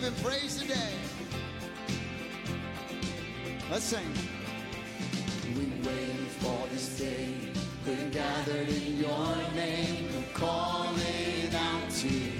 give him praise today. Let's sing. We waited for this day, we're gathered in your name, we're calling out to you.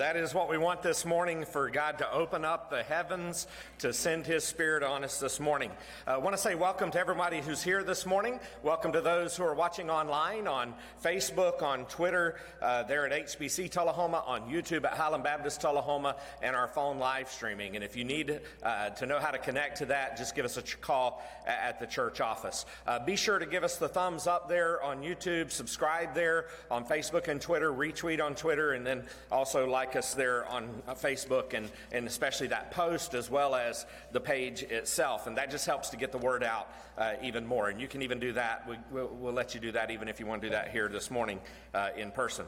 That is what we want this morning for God to open up the heavens to send His Spirit on us this morning. I want to say welcome to everybody who's here this morning. Welcome to those who are watching online on Facebook, on Twitter, uh, there at HBC Tullahoma, on YouTube at Highland Baptist Tullahoma, and our phone live streaming. And if you need uh, to know how to connect to that, just give us a call at the church office. Uh, be sure to give us the thumbs up there on YouTube, subscribe there on Facebook and Twitter, retweet on Twitter, and then also like us there on uh, Facebook and, and especially that post as well as the page itself. And that just helps to get the word out uh, even more. And you can even do that. We, we'll, we'll let you do that even if you want to do that here this morning uh, in person.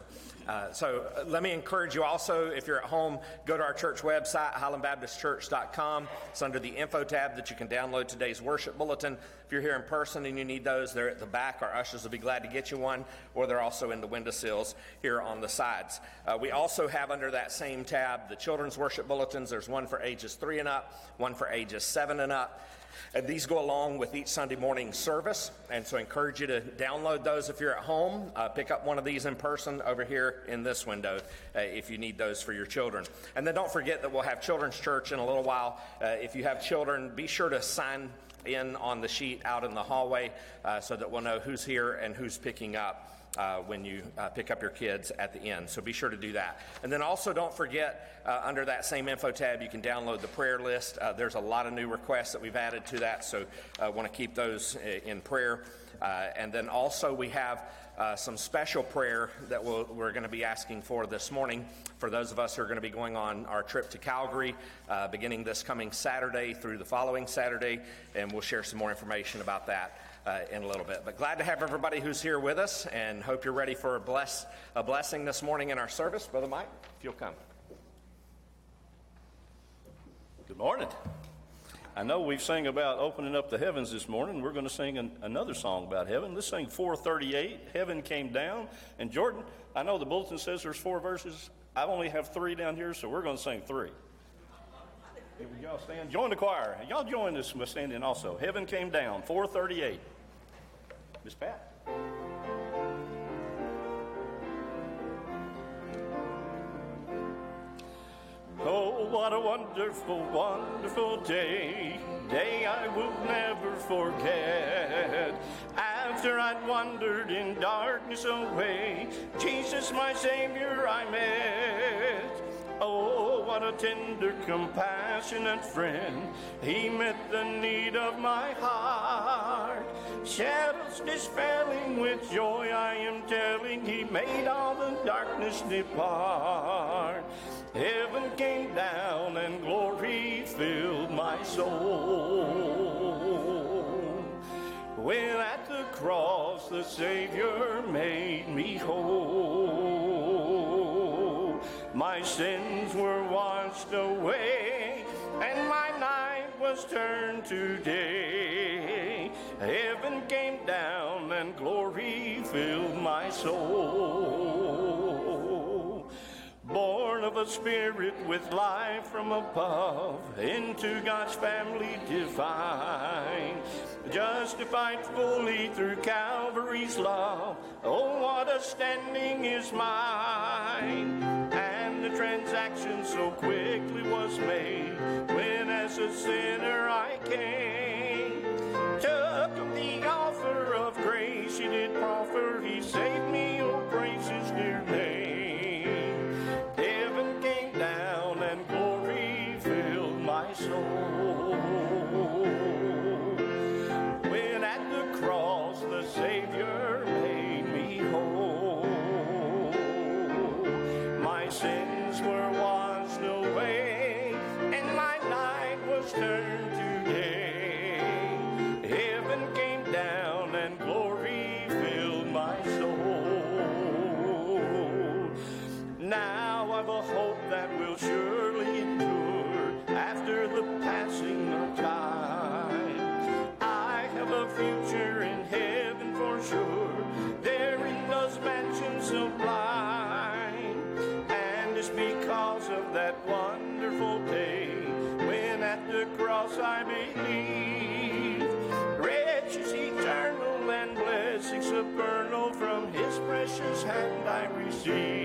Uh, so uh, let me encourage you also, if you're at home, go to our church website, highlandbaptistchurch.com. It's under the info tab that you can download today's worship bulletin. If you're here in person and you need those, they're at the back. Our ushers will be glad to get you one, or they're also in the windowsills here on the sides. Uh, we also have under that same tab the children's worship bulletins. There's one for ages three and up, one for ages seven and up. And these go along with each Sunday morning service. And so I encourage you to download those if you're at home. Uh, pick up one of these in person over here in this window uh, if you need those for your children. And then don't forget that we'll have children's church in a little while. Uh, if you have children, be sure to sign in on the sheet out in the hallway uh, so that we'll know who's here and who's picking up. Uh, when you uh, pick up your kids at the end. So be sure to do that. And then also don't forget, uh, under that same info tab, you can download the prayer list. Uh, there's a lot of new requests that we've added to that, so I want to keep those uh, in prayer. Uh, and then also, we have uh, some special prayer that we we are going to be asking for this morning for those of us who are going to be going on our trip to Calgary uh, beginning this coming Saturday through the following Saturday, and we'll share some more information about that. Uh, in a little bit. But glad to have everybody who's here with us and hope you're ready for a, bless, a blessing this morning in our service. Brother Mike, if you'll come. Good morning. I know we've sang about opening up the heavens this morning. We're going to sing an, another song about heaven. Let's sing 438, Heaven Came Down. And Jordan, I know the bulletin says there's four verses. I only have three down here, so we're going to sing three. Go, stand. Join the choir. Y'all join us standing also. Heaven Came Down, 438. Miss Pat. Oh, what a wonderful, wonderful day. Day I will never forget. After I'd wandered in darkness away, Jesus, my Savior, I met. Oh, what a tender, compassionate friend. He met the need of my heart. Shadows dispelling with joy, I am telling, He made all the darkness depart. Heaven came down and glory filled my soul. When at the cross the Savior made me whole, my sins were washed away, and my night was turned to day. Heaven came down, and glory filled my soul. Born of a spirit with life from above, into God's family divine. Justified fully through Calvary's love. Oh, what a standing is mine. Transaction so quickly was made when, as a sinner, I came. Took the offer of grace he did proffer, he saved I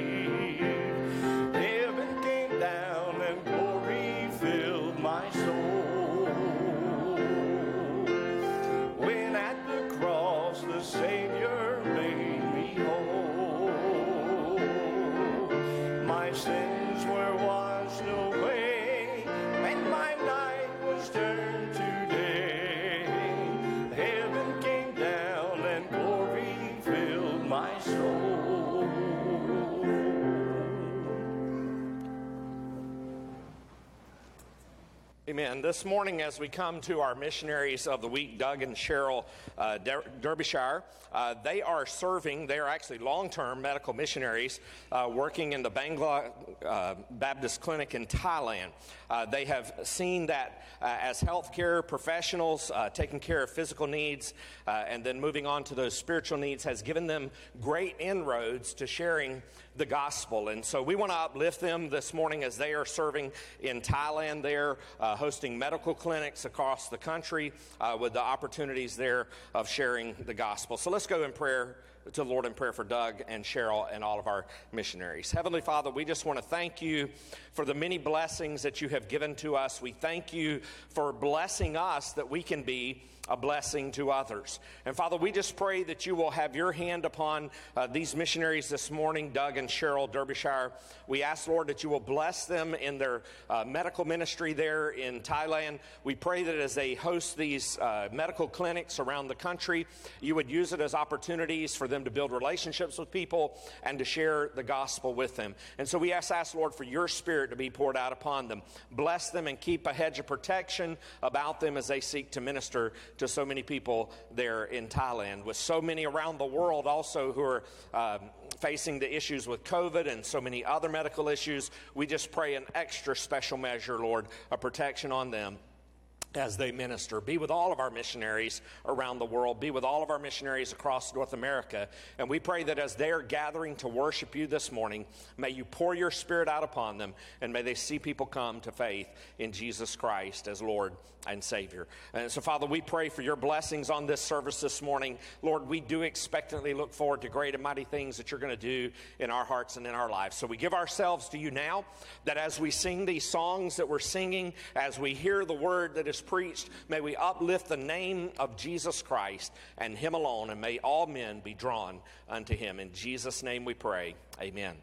Amen. This morning, as we come to our missionaries of the week, Doug and Cheryl uh, Der- Derbyshire, uh, they are serving, they are actually long term medical missionaries uh, working in the Bangla uh, Baptist Clinic in Thailand. Uh, they have seen that uh, as healthcare professionals, taking care of physical needs, and then moving on to those spiritual needs has given them great inroads to sharing the gospel. And so we want to uplift them this morning as they are serving in Thailand there, uh, hosting medical clinics across the country uh, with the opportunities there of sharing the gospel. So let's go in prayer to the Lord in prayer for Doug and Cheryl and all of our missionaries. Heavenly Father, we just want to thank you for the many blessings that you have given to us. We thank you for blessing us that we can be a blessing to others. And Father, we just pray that you will have your hand upon uh, these missionaries this morning, Doug and Cheryl Derbyshire. We ask, Lord, that you will bless them in their uh, medical ministry there in Thailand. We pray that as they host these uh, medical clinics around the country, you would use it as opportunities for them to build relationships with people and to share the gospel with them. And so we ask, ask Lord, for your spirit to be poured out upon them. Bless them and keep a hedge of protection about them as they seek to minister to so many people there in Thailand, with so many around the world also who are um, facing the issues with COVID and so many other medical issues. We just pray an extra special measure, Lord, a protection on them as they minister. Be with all of our missionaries around the world. Be with all of our missionaries across North America. And we pray that as they are gathering to worship you this morning, may you pour your spirit out upon them and may they see people come to faith in Jesus Christ as Lord and Savior. And so, Father, we pray for your blessings on this service this morning. Lord, we do expectantly look forward to great and mighty things that you're going to do in our hearts and in our lives. So we give ourselves to you now that as we sing these songs that we're singing, as we hear the word that is preached, may we uplift the name of Jesus Christ and Him alone, and may all men be drawn unto Him. In Jesus' name we pray. Amen.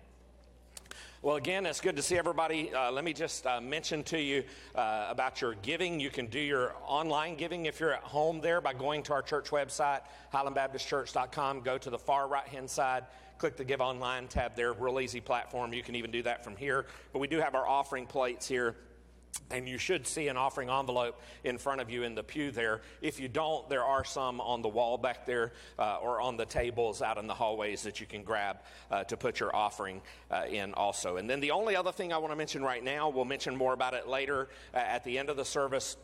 Well, again, it's good to see everybody. Uh, let me just uh, mention to you uh, about your giving. You can do your online giving if you're at home there by going to our church website, highlandbaptistchurch.com. Go to the far right hand side, click the Give Online tab there. Real easy platform. You can even do that from here. But we do have our offering plates here and you should see an offering envelope in front of you in the pew there. If you don't, there are some on the wall back there uh, or on the tables out in the hallways that you can grab uh, to put your offering uh, in also. And then the only other thing I want to mention right now, we'll mention more about it later uh, at the end of the service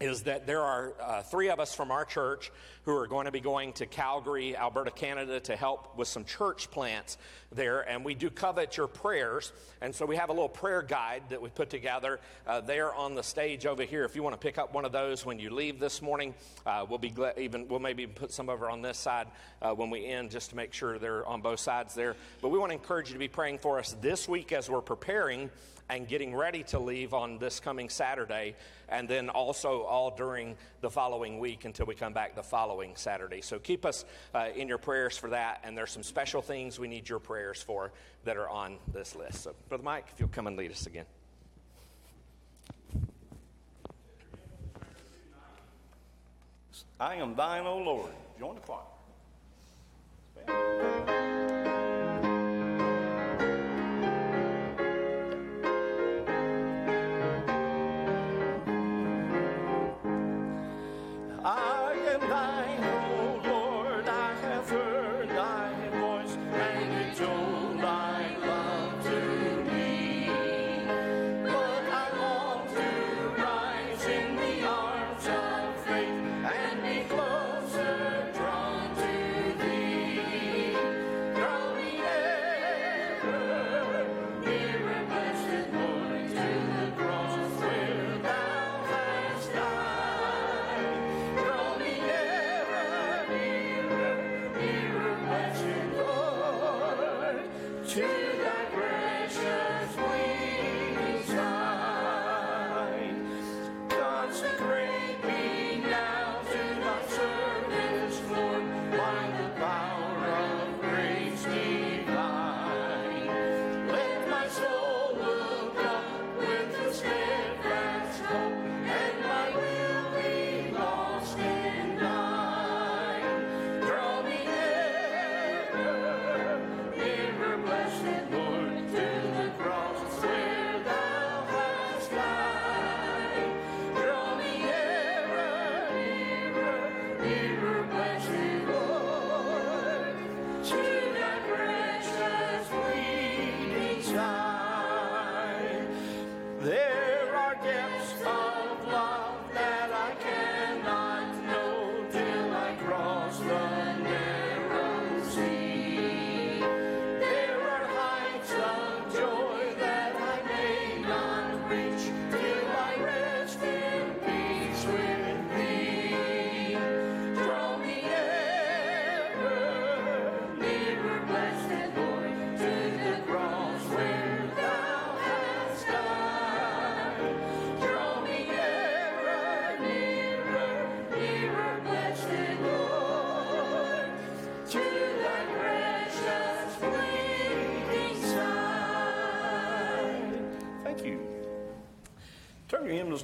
is that there are uh, three of us from our church who are going to be going to Calgary, Alberta, Canada to help with some church plants there. And we do covet your prayers. And so we have a little prayer guide that we put together uh, there on the stage over here. If you want to pick up one of those when you leave this morning, uh, we'll be glad, even, we'll maybe put some over on this side uh, when we end just to make sure they're on both sides there. But we want to encourage you to be praying for us this week as we're preparing and getting ready to leave on this coming Saturday, and then also all during the following week until we come back the following Saturday. So keep us uh, in your prayers for that, and there's some special things we need your prayers for that are on this list. So, Brother Mike, if you'll come and lead us again. I am thine, O Lord. Join the choir.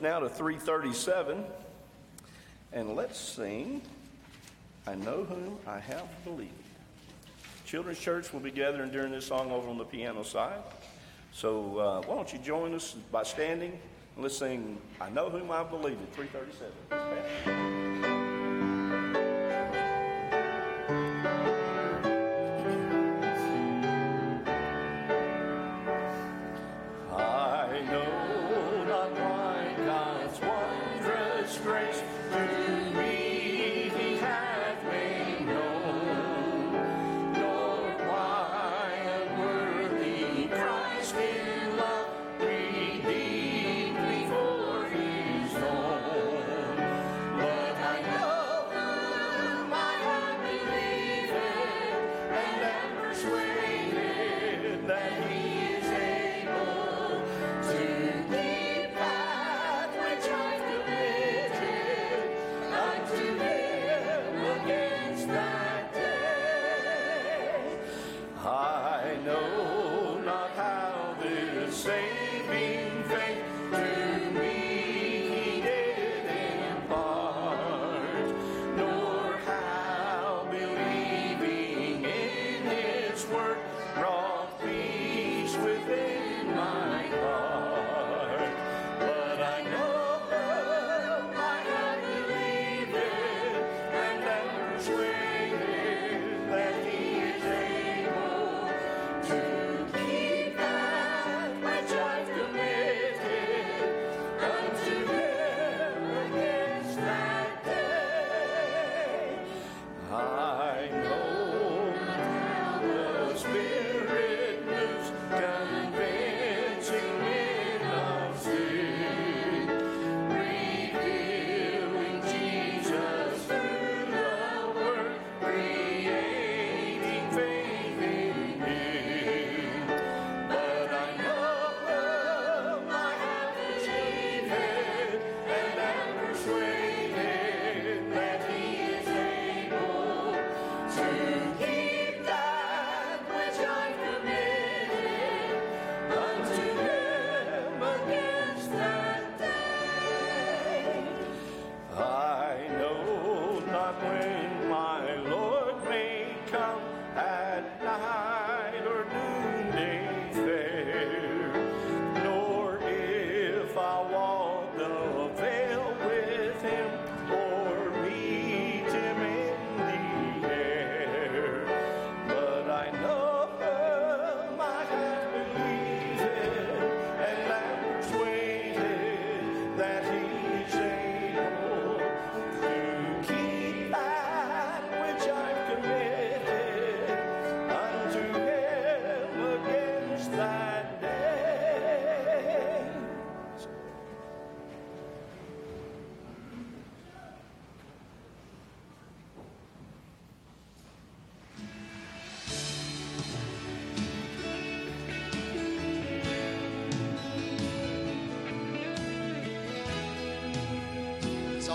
now to 337, and let's sing, I Know Whom I Have Believed. Children's Church will be gathering during this song over on the piano side. So uh, why don't you join us by standing and let's sing, I Know Whom I Believe at 337.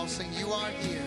announcing you are here.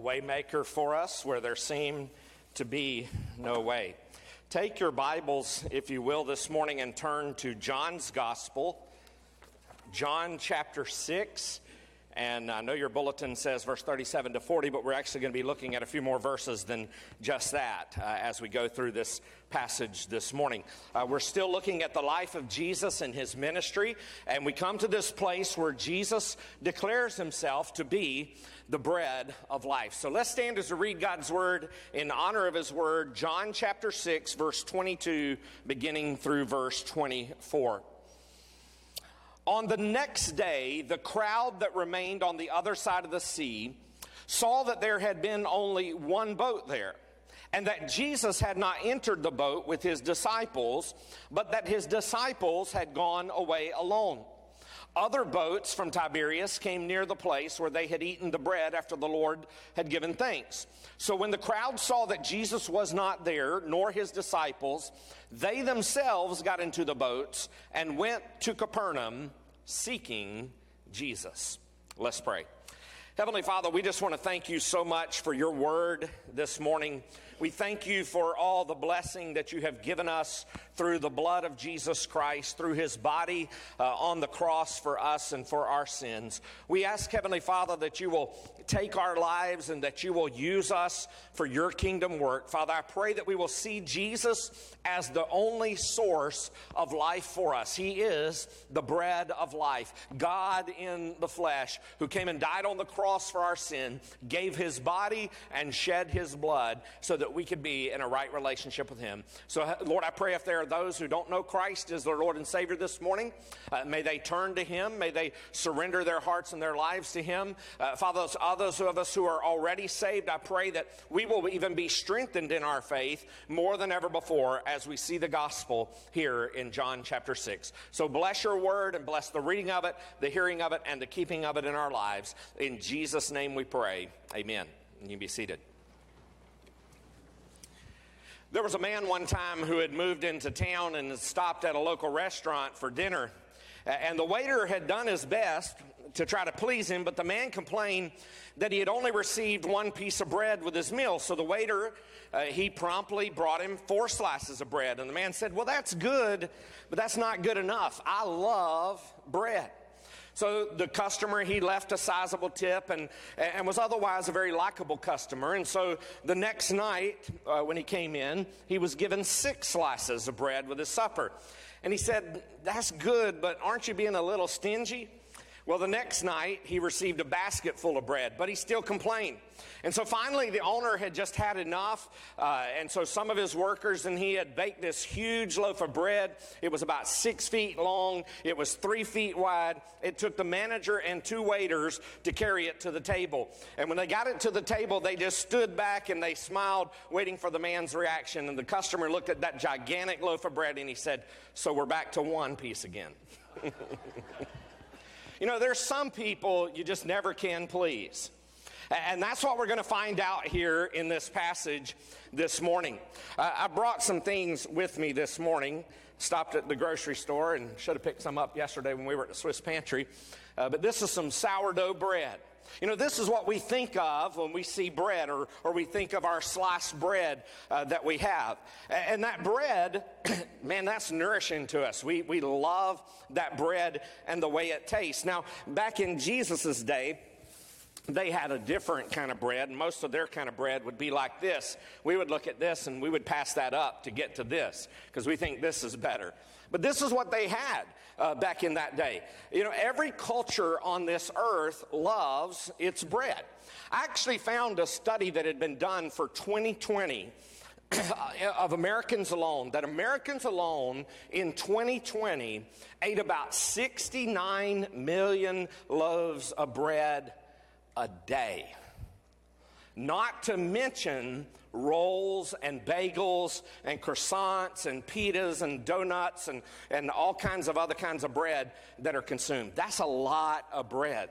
Waymaker for us where there seemed to be no way. Take your Bibles, if you will, this morning and turn to John's Gospel, John chapter 6. And I know your bulletin says verse 37 to 40, but we're actually going to be looking at a few more verses than just that uh, as we go through this passage this morning. Uh, we're still looking at the life of Jesus and his ministry, and we come to this place where Jesus declares himself to be the bread of life. So let's stand as we read God's word in honor of his word, John chapter 6, verse 22, beginning through verse 24. On the next day, the crowd that remained on the other side of the sea saw that there had been only one boat there, and that Jesus had not entered the boat with his disciples, but that his disciples had gone away alone. Other boats from Tiberias came near the place where they had eaten the bread after the Lord had given thanks. So when the crowd saw that Jesus was not there, nor his disciples, they themselves got into the boats and went to Capernaum seeking Jesus. Let's pray. Heavenly Father, we just want to thank you so much for your word this morning. We thank you for all the blessing that you have given us through the blood of Jesus Christ, through his body uh, on the cross for us and for our sins. We ask, Heavenly Father, that you will take our lives and that you will use us for your kingdom work. Father, I pray that we will see Jesus as the only source of life for us. He is the bread of life, God in the flesh, who came and died on the cross for our sin, gave his body and shed his blood so that we could be in a right relationship with him. So, Lord, I pray if there are those who don't know Christ as their Lord and Savior this morning, uh, may they turn to him, may they surrender their hearts and their lives to him. Uh, Father, those others of us who are already saved, I pray that we will even be strengthened in our faith more than ever before as we see the gospel here in John chapter 6. So bless your word and bless the reading of it, the hearing of it, and the keeping of it in our lives. In Jesus' name we pray. Amen. You can be seated. There was a man one time who had moved into town and stopped at a local restaurant for dinner. And the waiter had done his best to try to please him, but the man complained that he had only received one piece of bread with his meal. So the waiter, uh, he promptly brought him four slices of bread. And the man said, Well, that's good, but that's not good enough. I love bread. So the customer, he left a sizable tip and, and was otherwise a very likable customer. And so the next night, uh, when he came in, he was given six slices of bread with his supper. And he said, That's good, but aren't you being a little stingy? Well, the next night, he received a basket full of bread, but he still complained. And so finally, the owner had just had enough. Uh, and so some of his workers and he had baked this huge loaf of bread. It was about six feet long, it was three feet wide. It took the manager and two waiters to carry it to the table. And when they got it to the table, they just stood back and they smiled, waiting for the man's reaction. And the customer looked at that gigantic loaf of bread and he said, So we're back to one piece again. you know, there's some people you just never can please. And that's what we're going to find out here in this passage this morning. Uh, I brought some things with me this morning. Stopped at the grocery store and should have picked some up yesterday when we were at the Swiss pantry. Uh, but this is some sourdough bread. You know, this is what we think of when we see bread or, or we think of our sliced bread uh, that we have. And that bread, man, that's nourishing to us. We, we love that bread and the way it tastes. Now, back in Jesus' day, they had a different kind of bread, most of their kind of bread would be like this. We would look at this and we would pass that up to get to this because we think this is better. But this is what they had uh, back in that day. You know, every culture on this earth loves its bread. I actually found a study that had been done for 2020 of Americans alone, that Americans alone in 2020 ate about 69 million loaves of bread a day. Not to mention rolls and bagels and croissants and pitas and donuts and, and all kinds of other kinds of bread that are consumed. That's a lot of bread.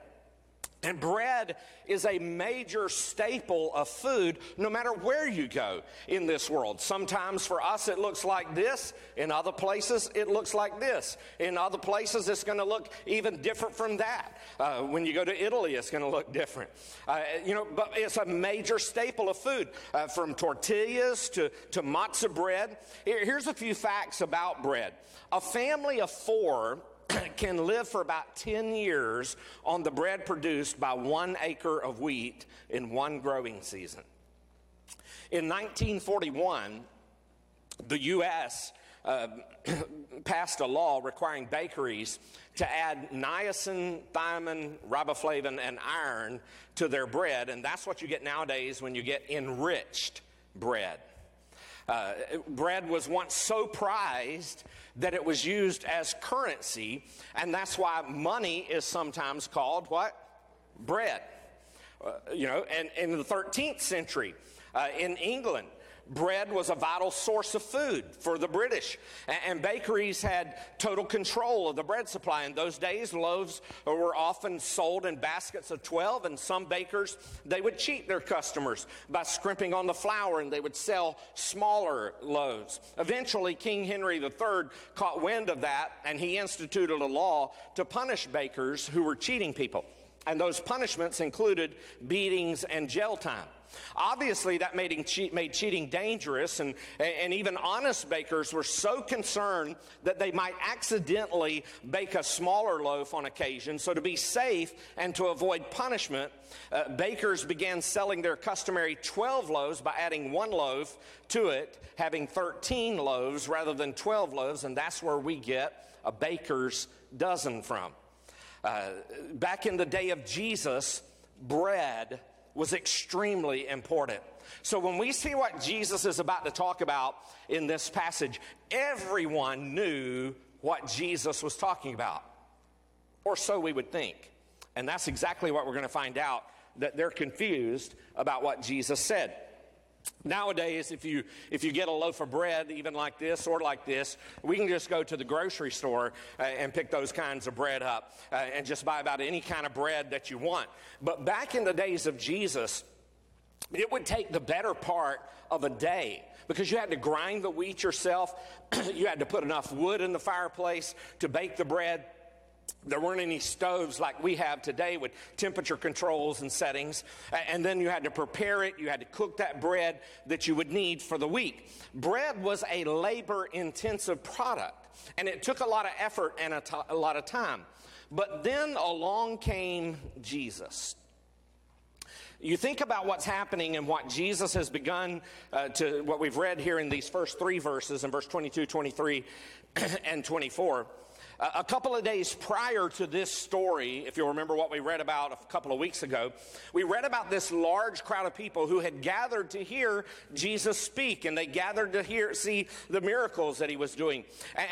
And bread is a major staple of food no matter where you go in this world. Sometimes for us it looks like this, in other places it looks like this. In other places it's going to look even different from that. Uh, when you go to Italy it's going to look different. Uh, you know, but it's a major staple of food uh, from tortillas to, to matzah bread. Here, here's a few facts about bread. A family of four can live for about 10 years on the bread produced by one acre of wheat in one growing season. In 1941, the U.S. Uh, passed a law requiring bakeries to add niacin, thiamine, riboflavin, and iron to their bread, and that's what you get nowadays when you get enriched bread. Uh, bread was once so prized that it was used as currency, and that's why money is sometimes called what? Bread. Uh, you know, and in the 13th century uh, in England, bread was a vital source of food for the British. And bakeries had total control of the bread supply. In those days, loaves were often sold in baskets of 12, and some bakers, they would cheat their customers by scrimping on the flour and they would sell smaller loaves. Eventually, King Henry III caught wind of that and he instituted a law to punish bakers who were cheating people. And those punishments included beatings and jail time. Obviously, that made, cheat, made cheating dangerous, and, and even honest bakers were so concerned that they might accidentally bake a smaller loaf on occasion. So, to be safe and to avoid punishment, uh, bakers began selling their customary 12 loaves by adding one loaf to it, having 13 loaves rather than 12 loaves, and that's where we get a baker's dozen from. Uh, back in the day of Jesus, bread was extremely important. So when we see what Jesus is about to talk about in this passage, everyone knew what Jesus was talking about. Or so we would think. And that's exactly what we're going to find out that they're confused about what Jesus said. Nowadays, if you, if you get a loaf of bread, even like this or like this, we can just go to the grocery store uh, and pick those kinds of bread up uh, and just buy about any kind of bread that you want. But back in the days of Jesus, it would take the better part of a day because you had to grind the wheat yourself, you had to put enough wood in the fireplace to bake the bread. There weren't any stoves like we have today with temperature controls and settings. And then you had to prepare it. You had to cook that bread that you would need for the week. Bread was a labor intensive product, and it took a lot of effort and a, t- a lot of time. But then along came Jesus. You think about what's happening and what Jesus has begun uh, to, what we've read here in these first three verses, in verse 22, 23, and 24 A couple of days prior to this story, if you'll remember what we read about a couple of weeks ago, we read about this large crowd of people who had gathered to hear Jesus speak, and they gathered to hear, see the miracles that he was doing.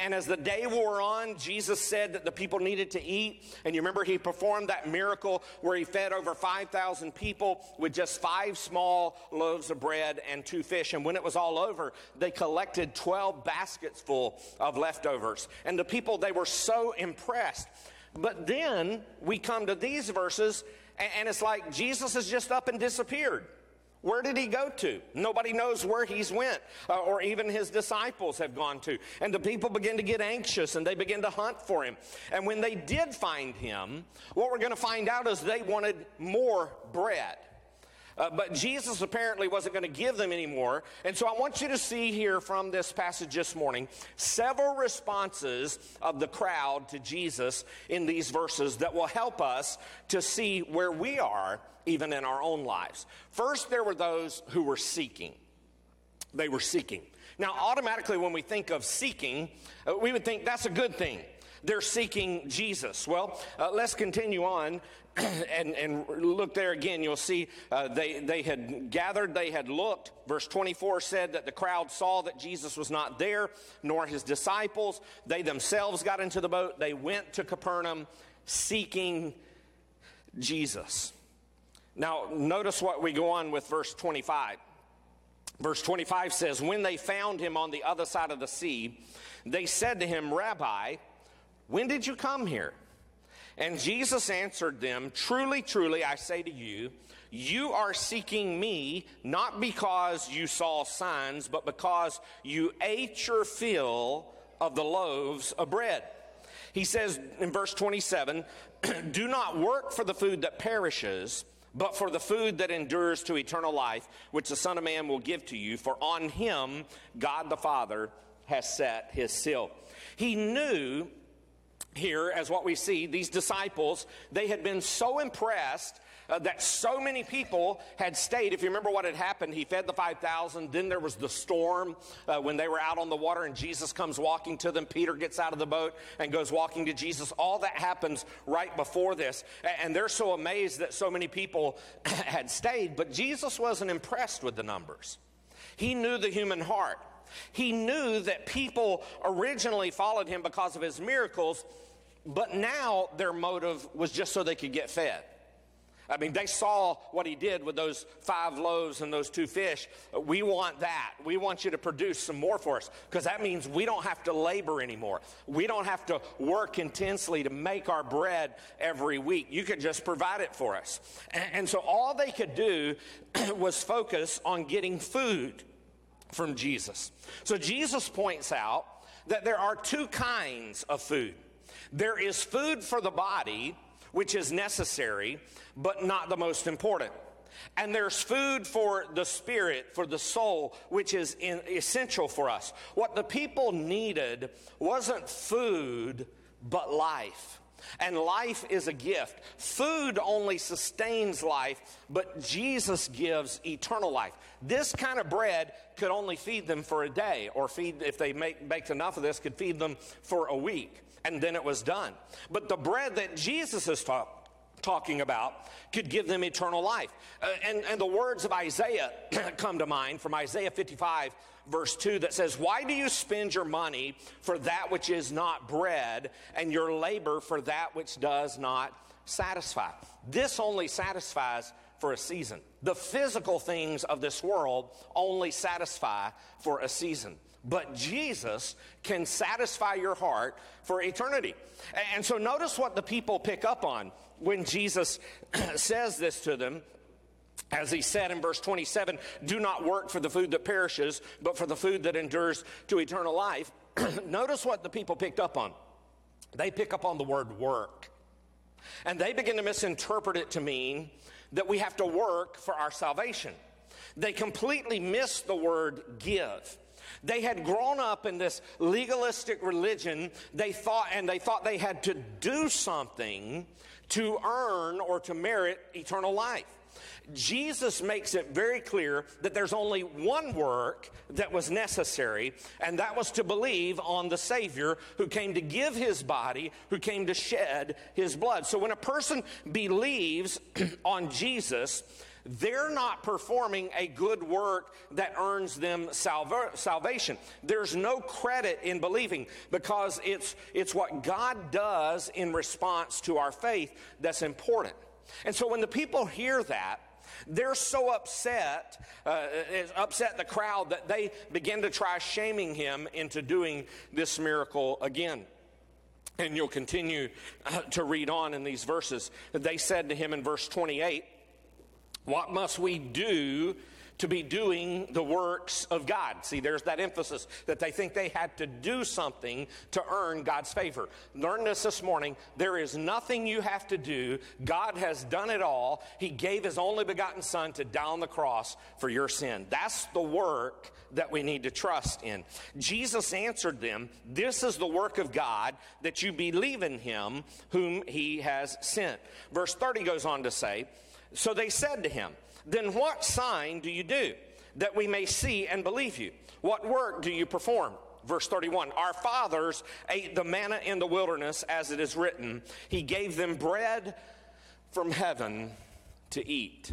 And, as the day wore on, Jesus said that the people needed to eat. And you remember he performed that miracle where he fed over 5,000 people with just five small loaves of bread and two fish. And when it was all over, they collected 12 baskets full of leftovers. And the people, they were so impressed. But then we come to these verses, and it's like Jesus has just up and disappeared. Where did he go to? Nobody knows where he's went, uh, or even his disciples have gone to. And the people begin to get anxious and they begin to hunt for him. And when they did find him, what we're going to find out is they wanted more bread. Uh, but Jesus apparently wasn't going to give them anymore. And so I want you to see here from this passage this morning several responses of the crowd to Jesus in these verses that will help us to see where we are even in our own lives. First, there were those who were seeking. They were seeking. Now, automatically, when we think of seeking, uh, we would think that's a good thing they're seeking Jesus. Well, uh, let's continue on and, and look there again. You'll see uh, they, they had gathered, they had looked. Verse 24 said that the crowd saw that Jesus was not there, nor his disciples. They themselves got into the boat. They went to Capernaum seeking Jesus. Now, notice what we go on with verse 25. Verse 25 says, When they found him on the other side of the sea, they said to him, Rabbi, when did you come here? And Jesus answered them, Truly, truly, I say to you, you are seeking me not because you saw signs, but because you ate your fill of the loaves of bread. He says in verse 27 Do not work for the food that perishes, but for the food that endures to eternal life, which the Son of Man will give to you, for on him God the Father has set his seal. He knew here as what we see these disciples they had been so impressed uh, that so many people had stayed. If you remember what had happened he fed the 5000 then there was the storm uh, when they were out on the water and jesus comes walking to them. Peter gets out of the boat and goes walking to jesus. All that happens right before this. And they're so amazed that so many people had stayed but jesus wasn't impressed with the numbers. He knew the human heart. He knew that people originally followed him because of his miracles but now their motive was just so they could get fed. I mean, they saw what he did with those five loaves and those two fish. We want that. We want you to produce some more for us because that means we don't have to labor anymore. We don't have to work intensely to make our bread every week. You could just provide it for us. And, so all they could do was focus on getting food from Jesus. So Jesus points out that there are two kinds of food. There is food for the body, which is necessary, but not the most important. And there's food for the spirit, for the soul, which is in, essential for us. What the people needed wasn't food, but life. And life is a gift. Food only sustains life, but Jesus gives eternal life. This kind of bread could only feed them for a day, or feed, if they make, baked enough of this, could feed them for a week and then it was done. But the bread that Jesus is ta- talking about could give them eternal life. Uh, and, and the words of Isaiah come to mind from Isaiah 55, verse 2, that says, Why do you spend your money for that which is not bread, and your labor for that which does not satisfy? This only satisfies for a season. The physical things of this world only satisfy for a season. But Jesus can satisfy your heart for eternity. And so notice what the people pick up on when Jesus says this to them. As he said in verse 27, do not work for the food that perishes, but for the food that endures to eternal life. notice what the people picked up on. They pick up on the word work. And they begin to misinterpret it to mean that we have to work for our salvation. They completely miss the word give. They had grown up in this legalistic religion. They thought, and they thought they had to do something to earn or to merit eternal life. Jesus makes it very clear that there's only one work that was necessary, and that was to believe on the Savior who came to give his body, who came to shed his blood. So when a person believes on Jesus, they're not performing a good work that earns them salva- salvation. There's no credit in believing because it's, it's what God does in response to our faith that's important. And so when the people hear that, they're so upset, uh, upset the crowd that they begin to try shaming him into doing this miracle again. And you'll continue uh, to read on in these verses. They said to him in verse 28, What must we do to be doing the works of God. See, there's that emphasis that they think they had to do something to earn God's favor. Learn this this morning. There is nothing you have to do. God has done it all. He gave His only begotten Son to die on the cross for your sin. That's the work that we need to trust in. Jesus answered them, This is the work of God, that you believe in Him whom He has sent. Verse 30 goes on to say, So they said to Him, then what sign do you do that we may see and believe you? What work do you perform? Verse 31 Our fathers ate the manna in the wilderness, as it is written, He gave them bread from heaven to eat.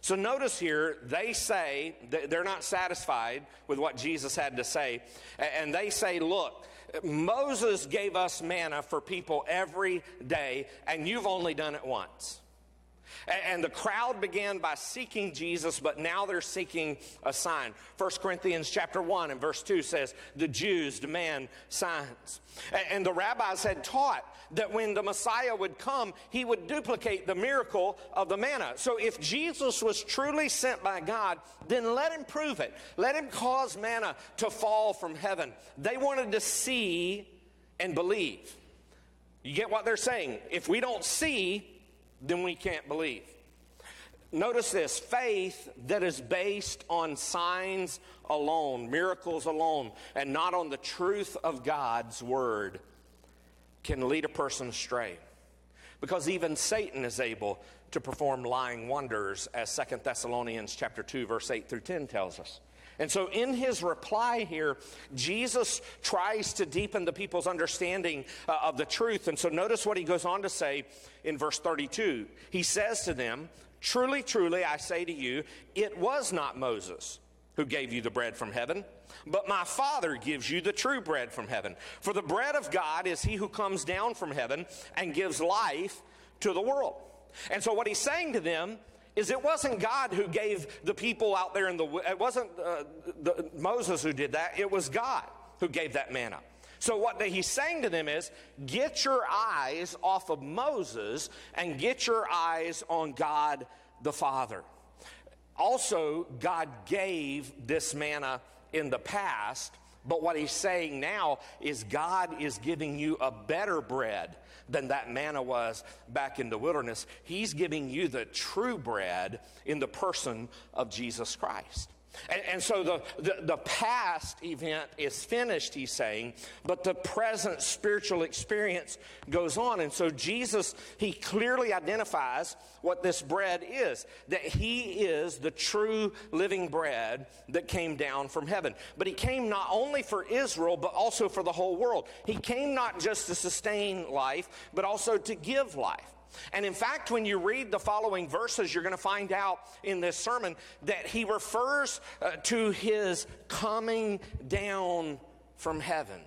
So notice here, they say they're not satisfied with what Jesus had to say. And they say, Look, Moses gave us manna for people every day, and you've only done it once. And the crowd began by seeking Jesus, but now they're seeking a sign. 1 Corinthians chapter 1 and verse 2 says, the Jews demand signs. And the rabbis had taught that when the Messiah would come, he would duplicate the miracle of the manna. So if Jesus was truly sent by God, then let him prove it. Let him cause manna to fall from heaven. They wanted to see and believe. You get what they're saying? If we don't see, then we can't believe. Notice this faith that is based on signs alone, miracles alone, and not on the truth of God's word can lead a person astray. Because even Satan is able to perform lying wonders, as Second Thessalonians chapter 2, verse 8 through 10 tells us. And so, in his reply here, Jesus tries to deepen the people's understanding uh, of the truth. And so, notice what he goes on to say in verse 32. He says to them, Truly, truly, I say to you, it was not Moses who gave you the bread from heaven, but my Father gives you the true bread from heaven. For the bread of God is he who comes down from heaven and gives life to the world. And so, what he's saying to them is it wasn't God who gave the people out there in the it wasn't uh, the, Moses who did that it was God who gave that manna. So what he's saying to them is get your eyes off of Moses and get your eyes on God the Father. Also God gave this manna in the past but what he's saying now is God is giving you a better bread than that manna was back in the wilderness. He's giving you the true bread in the person of Jesus Christ. And, and, so the, the, the, past event is finished, he's saying, but the present spiritual experience goes on. And so Jesus, he clearly identifies what this bread is that he is the true living bread that came down from heaven. But he came not only for Israel, but also for the whole world. He came not just to sustain life, but also to give life. And in fact, when you read the following verses, you're going to find out in this sermon that he refers uh, to his coming down from heaven.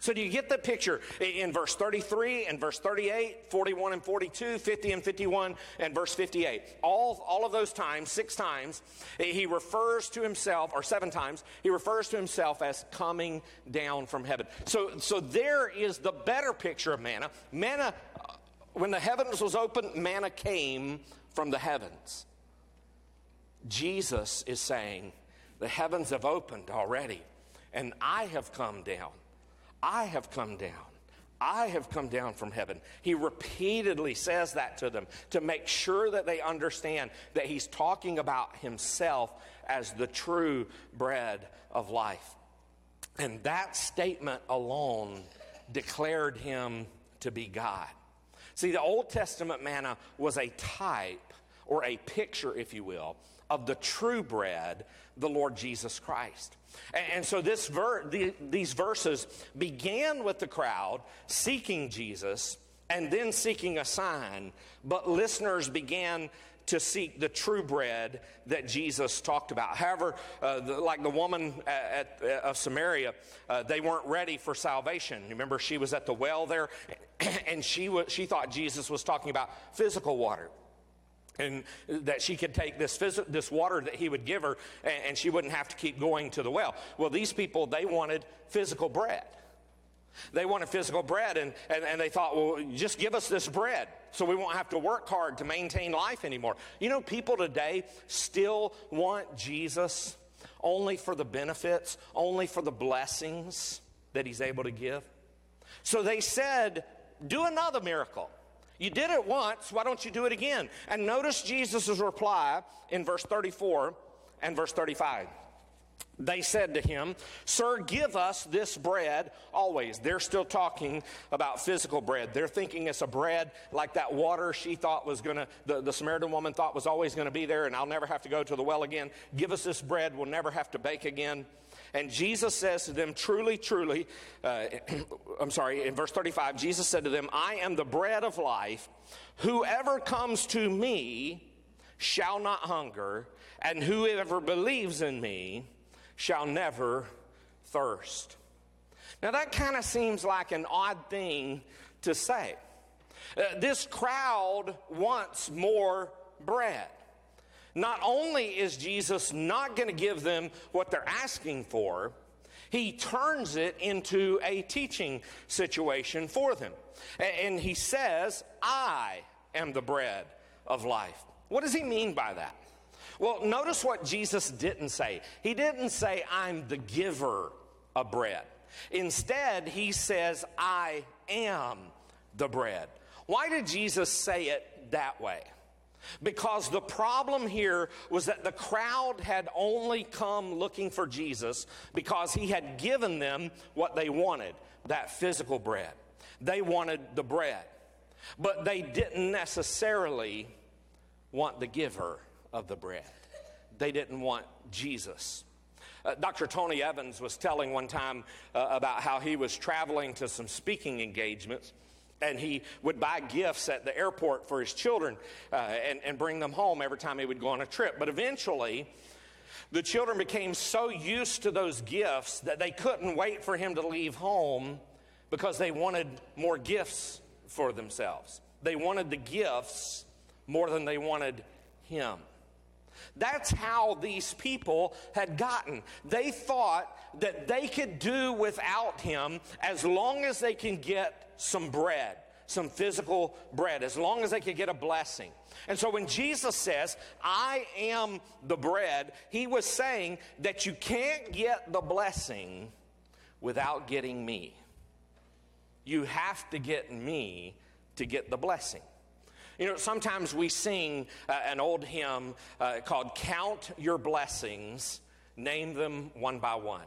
So, do you get the picture in verse 33 and verse 38, 41 and 42, 50 and 51, and verse 58? All, all of those times, six times, he refers to himself, or seven times, he refers to himself as coming down from heaven. So, so there is the better picture of manna. Manna when the heavens was opened, manna came from the heavens. Jesus is saying, The heavens have opened already, and I have come down. I have come down. I have come down from heaven. He repeatedly says that to them to make sure that they understand that he's talking about himself as the true bread of life. And that statement alone declared him to be God. See, the Old Testament manna was a type or a picture, if you will, of the true bread, the Lord Jesus Christ. And, and so this ver- the, these verses began with the crowd seeking Jesus and then seeking a sign, but listeners began to seek the true bread that Jesus talked about. However, uh, the, like the woman at, at, of Samaria, uh, they weren't ready for salvation. Remember, she was at the well there, and she, she thought Jesus was talking about physical water and that she could take this, phys- this water that he would give her and, and she wouldn't have to keep going to the well. Well, these people, they wanted physical bread. They wanted physical bread, and, and, and, they thought, well, just give us this bread so we won't have to work hard to maintain life anymore. You know, people today still want Jesus only for the benefits, only for the blessings that he's able to give. So they said, do another miracle. You did it once, why don't you do it again? And notice Jesus' reply in verse 34 and verse 35. They said to him, Sir, give us this bread always. They're still talking about physical bread. They're thinking it's a bread like that water she thought was going to, the, the Samaritan woman thought was always going to be there, and I'll never have to go to the well again. Give us this bread, we'll never have to bake again. And Jesus says to them, Truly, truly, uh, I'm sorry, in verse 35, Jesus said to them, I am the bread of life. Whoever comes to me shall not hunger, and whoever believes in me, shall never thirst. Now, that kind of seems like an odd thing to say. Uh, this crowd wants more bread. Not only is Jesus not going to give them what they're asking for, he turns it into a teaching situation for them. And he says, I am the bread of life. What does he mean by that? Well, notice what Jesus didn't say. He didn't say, I'm the giver of bread. Instead, he says, I am the bread. Why did Jesus say it that way? Because the problem here was that the crowd had only come looking for Jesus because he had given them what they wanted that physical bread. They wanted the bread, but they didn't necessarily want the giver of the bread. They didn't want Jesus. Uh, Dr. Tony Evans was telling one time uh, about how he was traveling to some speaking engagements and he would buy gifts at the airport for his children uh, and, and bring them home every time he would go on a trip. But eventually, the children became so used to those gifts that they couldn't wait for him to leave home because they wanted more gifts for themselves. They wanted the gifts more than they wanted him. That's how these people had gotten. They thought that they could do without him as long as they can get some bread, some physical bread, as long as they could get a blessing. And so when Jesus says, I am the bread, he was saying that you can't get the blessing without getting me. You have to get me to get the blessing. You know, sometimes we sing uh, an old hymn uh, called Count Your Blessings, Name Them One by One.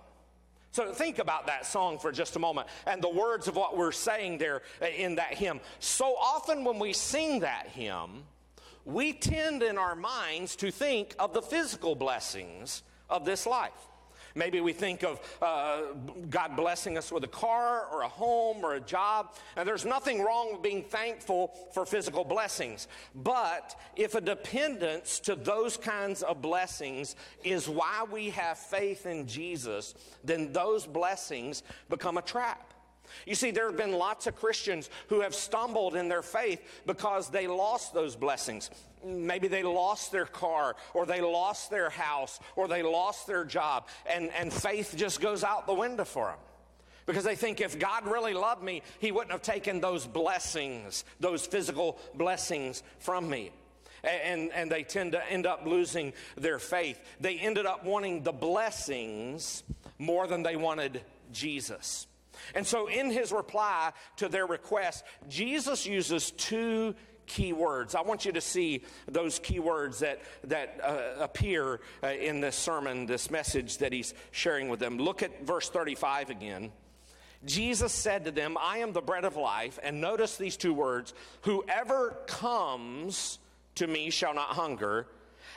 So think about that song for just a moment and the words of what we're saying there uh, in that hymn. So often when we sing that hymn, we tend in our minds to think of the physical blessings of this life. Maybe we think of uh, God blessing us with a car or a home or a job. And there's nothing wrong with being thankful for physical blessings. But if a dependence to those kinds of blessings is why we have faith in Jesus, then those blessings become a trap. You see, there have been lots of Christians who have stumbled in their faith because they lost those blessings. Maybe they lost their car, or they lost their house, or they lost their job, and, and faith just goes out the window for them. Because they think if God really loved me, He wouldn't have taken those blessings, those physical blessings from me. And, and they tend to end up losing their faith. They ended up wanting the blessings more than they wanted Jesus. And so, in his reply to their request, Jesus uses two key words. I want you to see those key words that, that uh, appear uh, in this sermon, this message that he's sharing with them. Look at verse 35 again. Jesus said to them, I am the bread of life. And notice these two words whoever comes to me shall not hunger,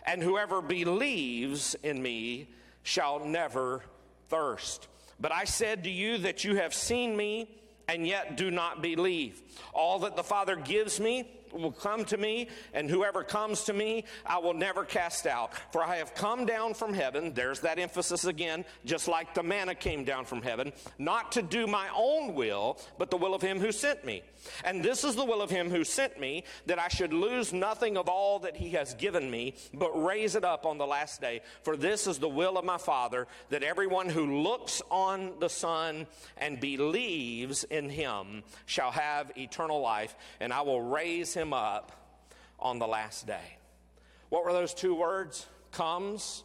and whoever believes in me shall never thirst. But I said to you that you have seen me and yet do not believe. All that the Father gives me will come to me, and whoever comes to me, I will never cast out. For I have come down from heaven, there's that emphasis again, just like the manna came down from heaven, not to do my own will, but the will of him who sent me. And this is the will of him who sent me, that I should lose nothing of all that he has given me, but raise it up on the last day. For this is the will of my Father, that everyone who looks on the Son and believes in him shall have eternal life, and I will raise him up on the last day. What were those two words? Comes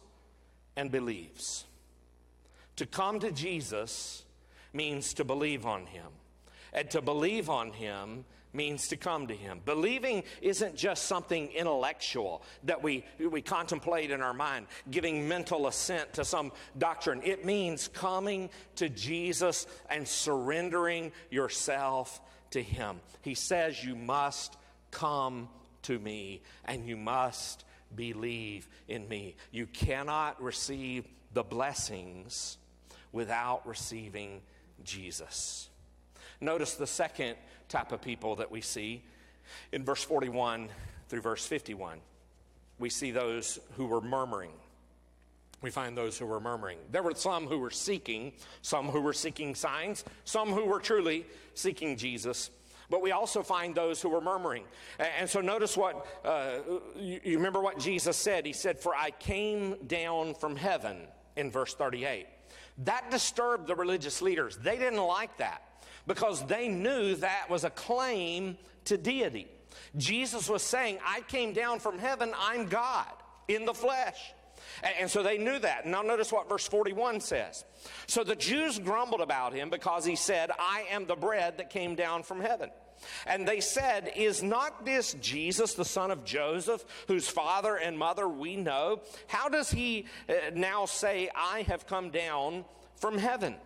and believes. To come to Jesus means to believe on him. And to believe on him means to come to him. Believing isn't just something intellectual that we, we contemplate in our mind, giving mental assent to some doctrine. It means coming to Jesus and surrendering yourself to him. He says you must come to me and you must believe in me. You cannot receive the blessings without receiving Jesus. Notice the second type of people that we see in verse 41 through verse 51. We see those who were murmuring. We find those who were murmuring. There were some who were seeking, some who were seeking signs, some who were truly seeking Jesus. But we also find those who were murmuring. And so notice what, uh, you, you remember what Jesus said. He said, For I came down from heaven in verse 38. That disturbed the religious leaders. They didn't like that because they knew that was a claim to deity. Jesus was saying, I came down from heaven, I'm God in the flesh. And so they knew that. Now, notice what verse 41 says. So the Jews grumbled about him because he said, I am the bread that came down from heaven. And they said, Is not this Jesus, the son of Joseph, whose father and mother we know? How does he uh, now say, I have come down from heaven?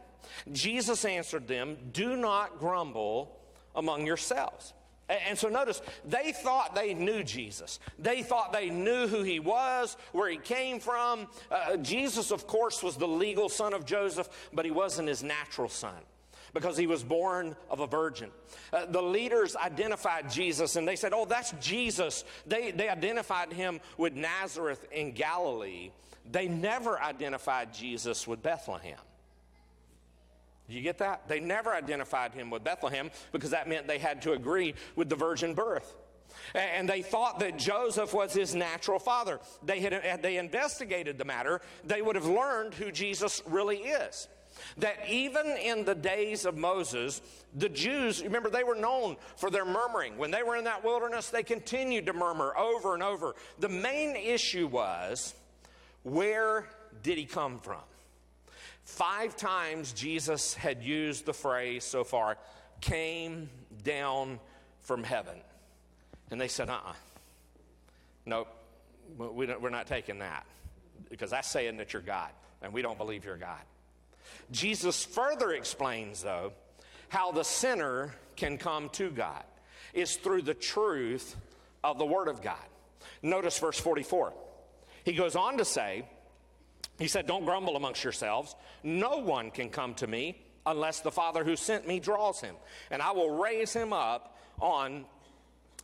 Jesus answered them, Do not grumble among yourselves. And so notice, they thought they knew Jesus. They thought they knew who he was, where he came from. Uh, Jesus, of course, was the legal son of Joseph, but he wasn't his natural son because he was born of a virgin. Uh, the leaders identified Jesus and they said, Oh, that's Jesus. They, they identified him with Nazareth in Galilee. They never identified Jesus with Bethlehem. You get that? They never identified him with Bethlehem because that meant they had to agree with the virgin birth. And they thought that Joseph was his natural father. They had, had they investigated the matter, they would have learned who Jesus really is. That even in the days of Moses, the Jews, remember, they were known for their murmuring. When they were in that wilderness, they continued to murmur over and over. The main issue was where did he come from? Five times Jesus had used the phrase so far, came down from heaven. And they said, uh uh-uh. uh Nope, we we're not taking that because that's saying that you're God, and we don't believe you're God. Jesus further explains, though, how the sinner can come to God is through the truth of the Word of God. Notice verse 44. He goes on to say, he said, Don't grumble amongst yourselves. No one can come to me unless the Father who sent me draws him, and I will raise him up on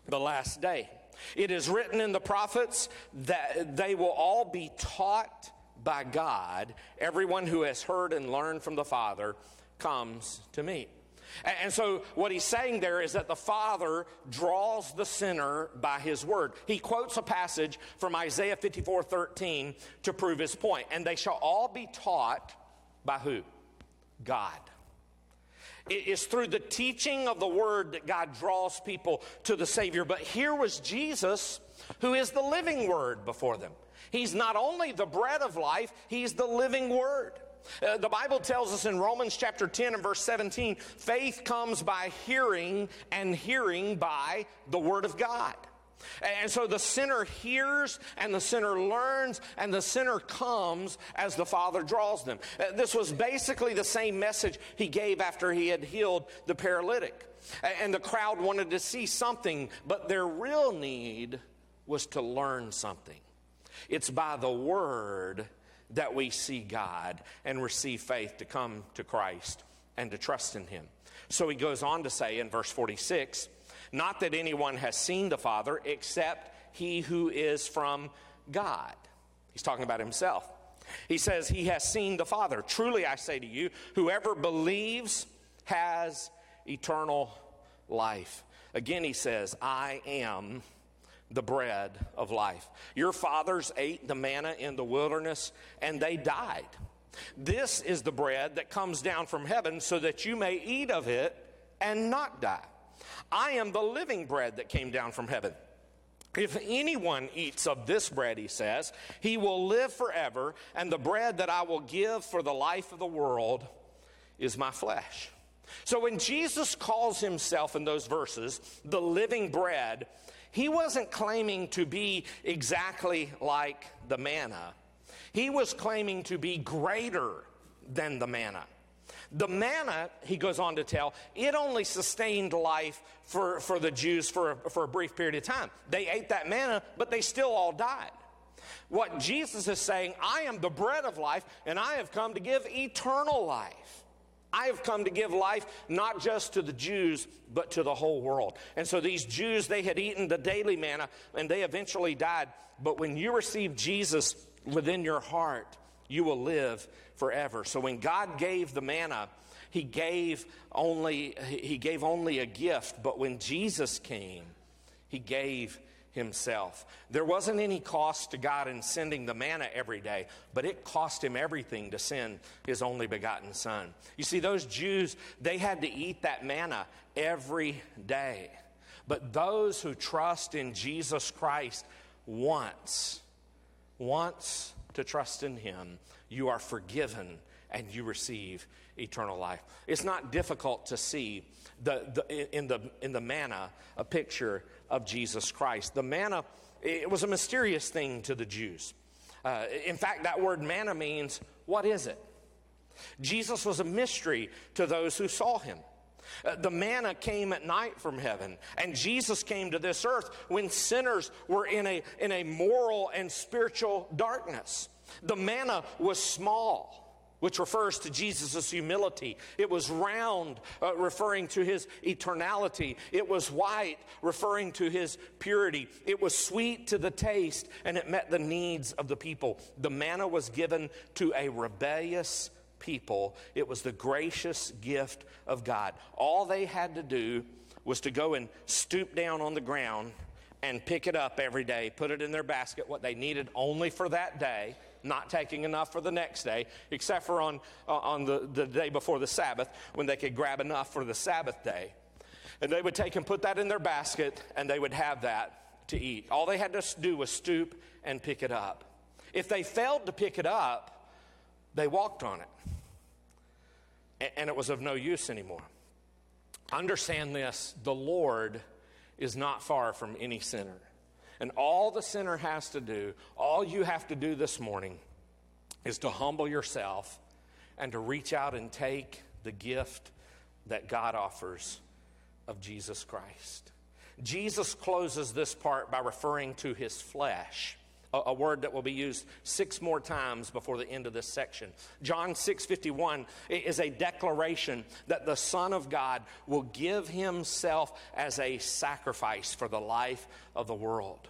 the last day. It is written in the prophets that they will all be taught by God. Everyone who has heard and learned from the Father comes to me. And so, what he's saying there is that the Father draws the sinner by his word. He quotes a passage from Isaiah 54 13 to prove his point. And they shall all be taught by who? God. It is through the teaching of the word that God draws people to the Savior. But here was Jesus, who is the living word before them. He's not only the bread of life, he's the living word. Uh, the Bible tells us in Romans chapter 10 and verse 17 faith comes by hearing, and hearing by the Word of God. And so the sinner hears and the sinner learns and the sinner comes as the Father draws them. Uh, this was basically the same message he gave after he had healed the paralytic. And the crowd wanted to see something, but their real need was to learn something. It's by the word that we see God and receive faith to come to Christ and to trust in Him. So he goes on to say in verse 46 not that anyone has seen the Father except he who is from God. He's talking about himself. He says, He has seen the Father. Truly, I say to you, whoever believes has eternal life. Again, he says, I am the bread of life. Your fathers ate the manna in the wilderness and they died. This is the bread that comes down from heaven so that you may eat of it and not die. I am the living bread that came down from heaven. If anyone eats of this bread, he says, he will live forever, and the bread that I will give for the life of the world is my flesh. So when Jesus calls himself in those verses the living bread, he wasn't claiming to be exactly like the manna. He was claiming to be greater than the manna. The manna, he goes on to tell, it only sustained life for, for the Jews for for a brief period of time. They ate that manna, but they still all died. What Jesus is saying, I am the bread of life, and I have come to give eternal life. I have come to give life not just to the Jews, but to the whole world. And so these Jews, they had eaten the daily manna and they eventually died. But when you receive Jesus within your heart, you will live forever. So when God gave the manna, he gave only he gave only a gift, but when Jesus came, he gave himself. There wasn't any cost to God in sending the manna every day, but it cost him everything to send his only begotten son. You see those Jews, they had to eat that manna every day. But those who trust in Jesus Christ once, once to trust in him, you are forgiven and you receive eternal life. It's not difficult to see the, the, in, the, in the manna a picture of Jesus Christ. The manna, it was a mysterious thing to the Jews. Uh, in fact, that word manna means, what is it? Jesus was a mystery to those who saw him. Uh, the manna came at night from heaven, and Jesus came to this earth when sinners were in a, in a moral and spiritual darkness. The manna was small which refers to Jesus' humility. It was round, uh, referring to his eternality. It was white, referring to his purity. It was sweet to the taste, and it met the needs of the people. The manna was given to a rebellious people, it was the gracious gift of God. All they had to do was to go and stoop down on the ground and pick it up every day, put it in their basket, what they needed only for that day, not taking enough for the next day, except for on, uh, on the, the day before the Sabbath when they could grab enough for the Sabbath day. And they would take and put that in their basket and they would have that to eat. All they had to do was stoop and pick it up. If they failed to pick it up, they walked on it. And it was of no use anymore. Understand this the Lord is not far from any sinner. And all the sinner has to do, all you have to do this morning, is to humble yourself and to reach out and take the gift that God offers of Jesus Christ. Jesus closes this part by referring to his flesh a, word that will be used six more times before the end of this section. John 6:51 is a declaration that the Son of God will give himself as a sacrifice for the life of the world.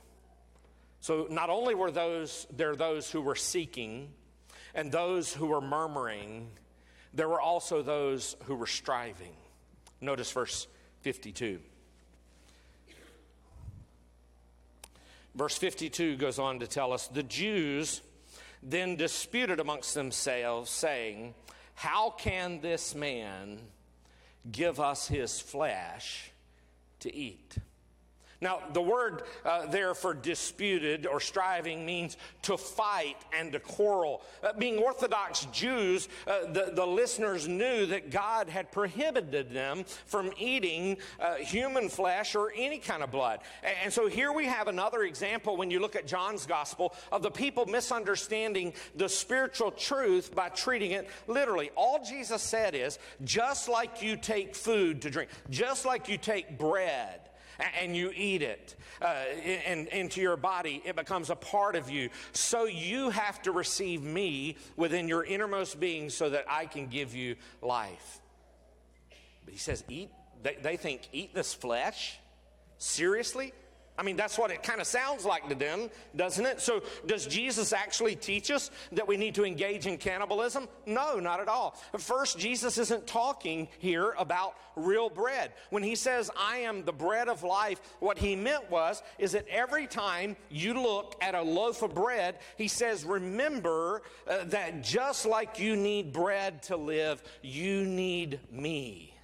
So not only were those there those who were seeking and those who were murmuring, there were also those who were striving. Notice verse 52. Verse 52 goes on to tell us the Jews then disputed amongst themselves, saying, How can this man give us his flesh to eat? Now, the word uh, there for disputed or striving means to fight and to quarrel. Uh, being Orthodox Jews, uh, the, the listeners knew that God had prohibited them from eating uh, human flesh or any kind of blood. And, and so here we have another example when you look at John's gospel of the people misunderstanding the spiritual truth by treating it literally. All Jesus said is just like you take food to drink, just like you take bread and you eat it uh, in, into your body, it becomes a part of you. So you have to receive me within your innermost being so that I can give you life. But he says, eat. They, they think, eat this flesh? Seriously? I mean, that's what it kind of sounds like to them, doesn't it? So, does Jesus actually teach us that we need to engage in cannibalism? No, not at all. First, Jesus isn't talking here about real bread. When he says, I am the bread of life, what he meant was, is that every time you look at a loaf of bread, he says, remember uh, that just like you need bread to live, you need me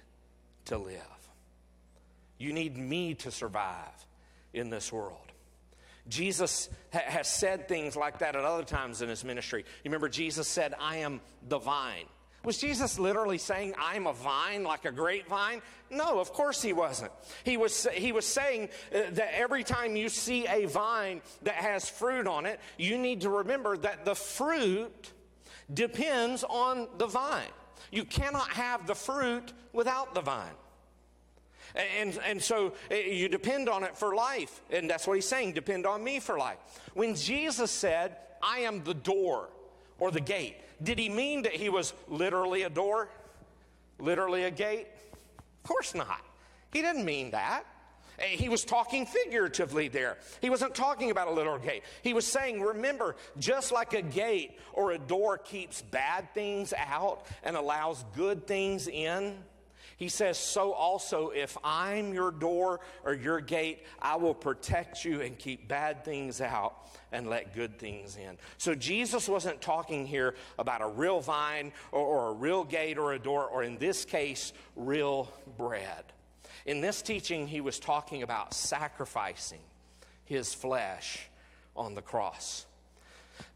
to live. You need me to survive in this world. Jesus ha- has said things like that at other times in his ministry. You remember, Jesus said, I am the vine. Was Jesus literally saying, I'm a vine, like a grapevine? No, of course he wasn't. He was, he was saying uh, that every time you see a vine that has fruit on it, you need to remember that the fruit depends on the vine. You cannot have the fruit without the vine. And, and so eh, you depend on it for life. And that's what he's saying depend on me for life. When Jesus said, I am the door or the gate, did he mean that he was literally a door? Literally a gate? Of course not. He didn't mean that. Eh, he was talking figuratively there. He wasn't talking about a literal gate. He was saying, remember, just like a gate or a door keeps bad things out and allows good things in, he says, So also, if I'm your door or your gate, I will protect you and keep bad things out and let good things in. So Jesus wasn't talking here about a real vine or, or a real gate or a door, or in this case, real bread. In this teaching, he was talking about sacrificing his flesh on the cross.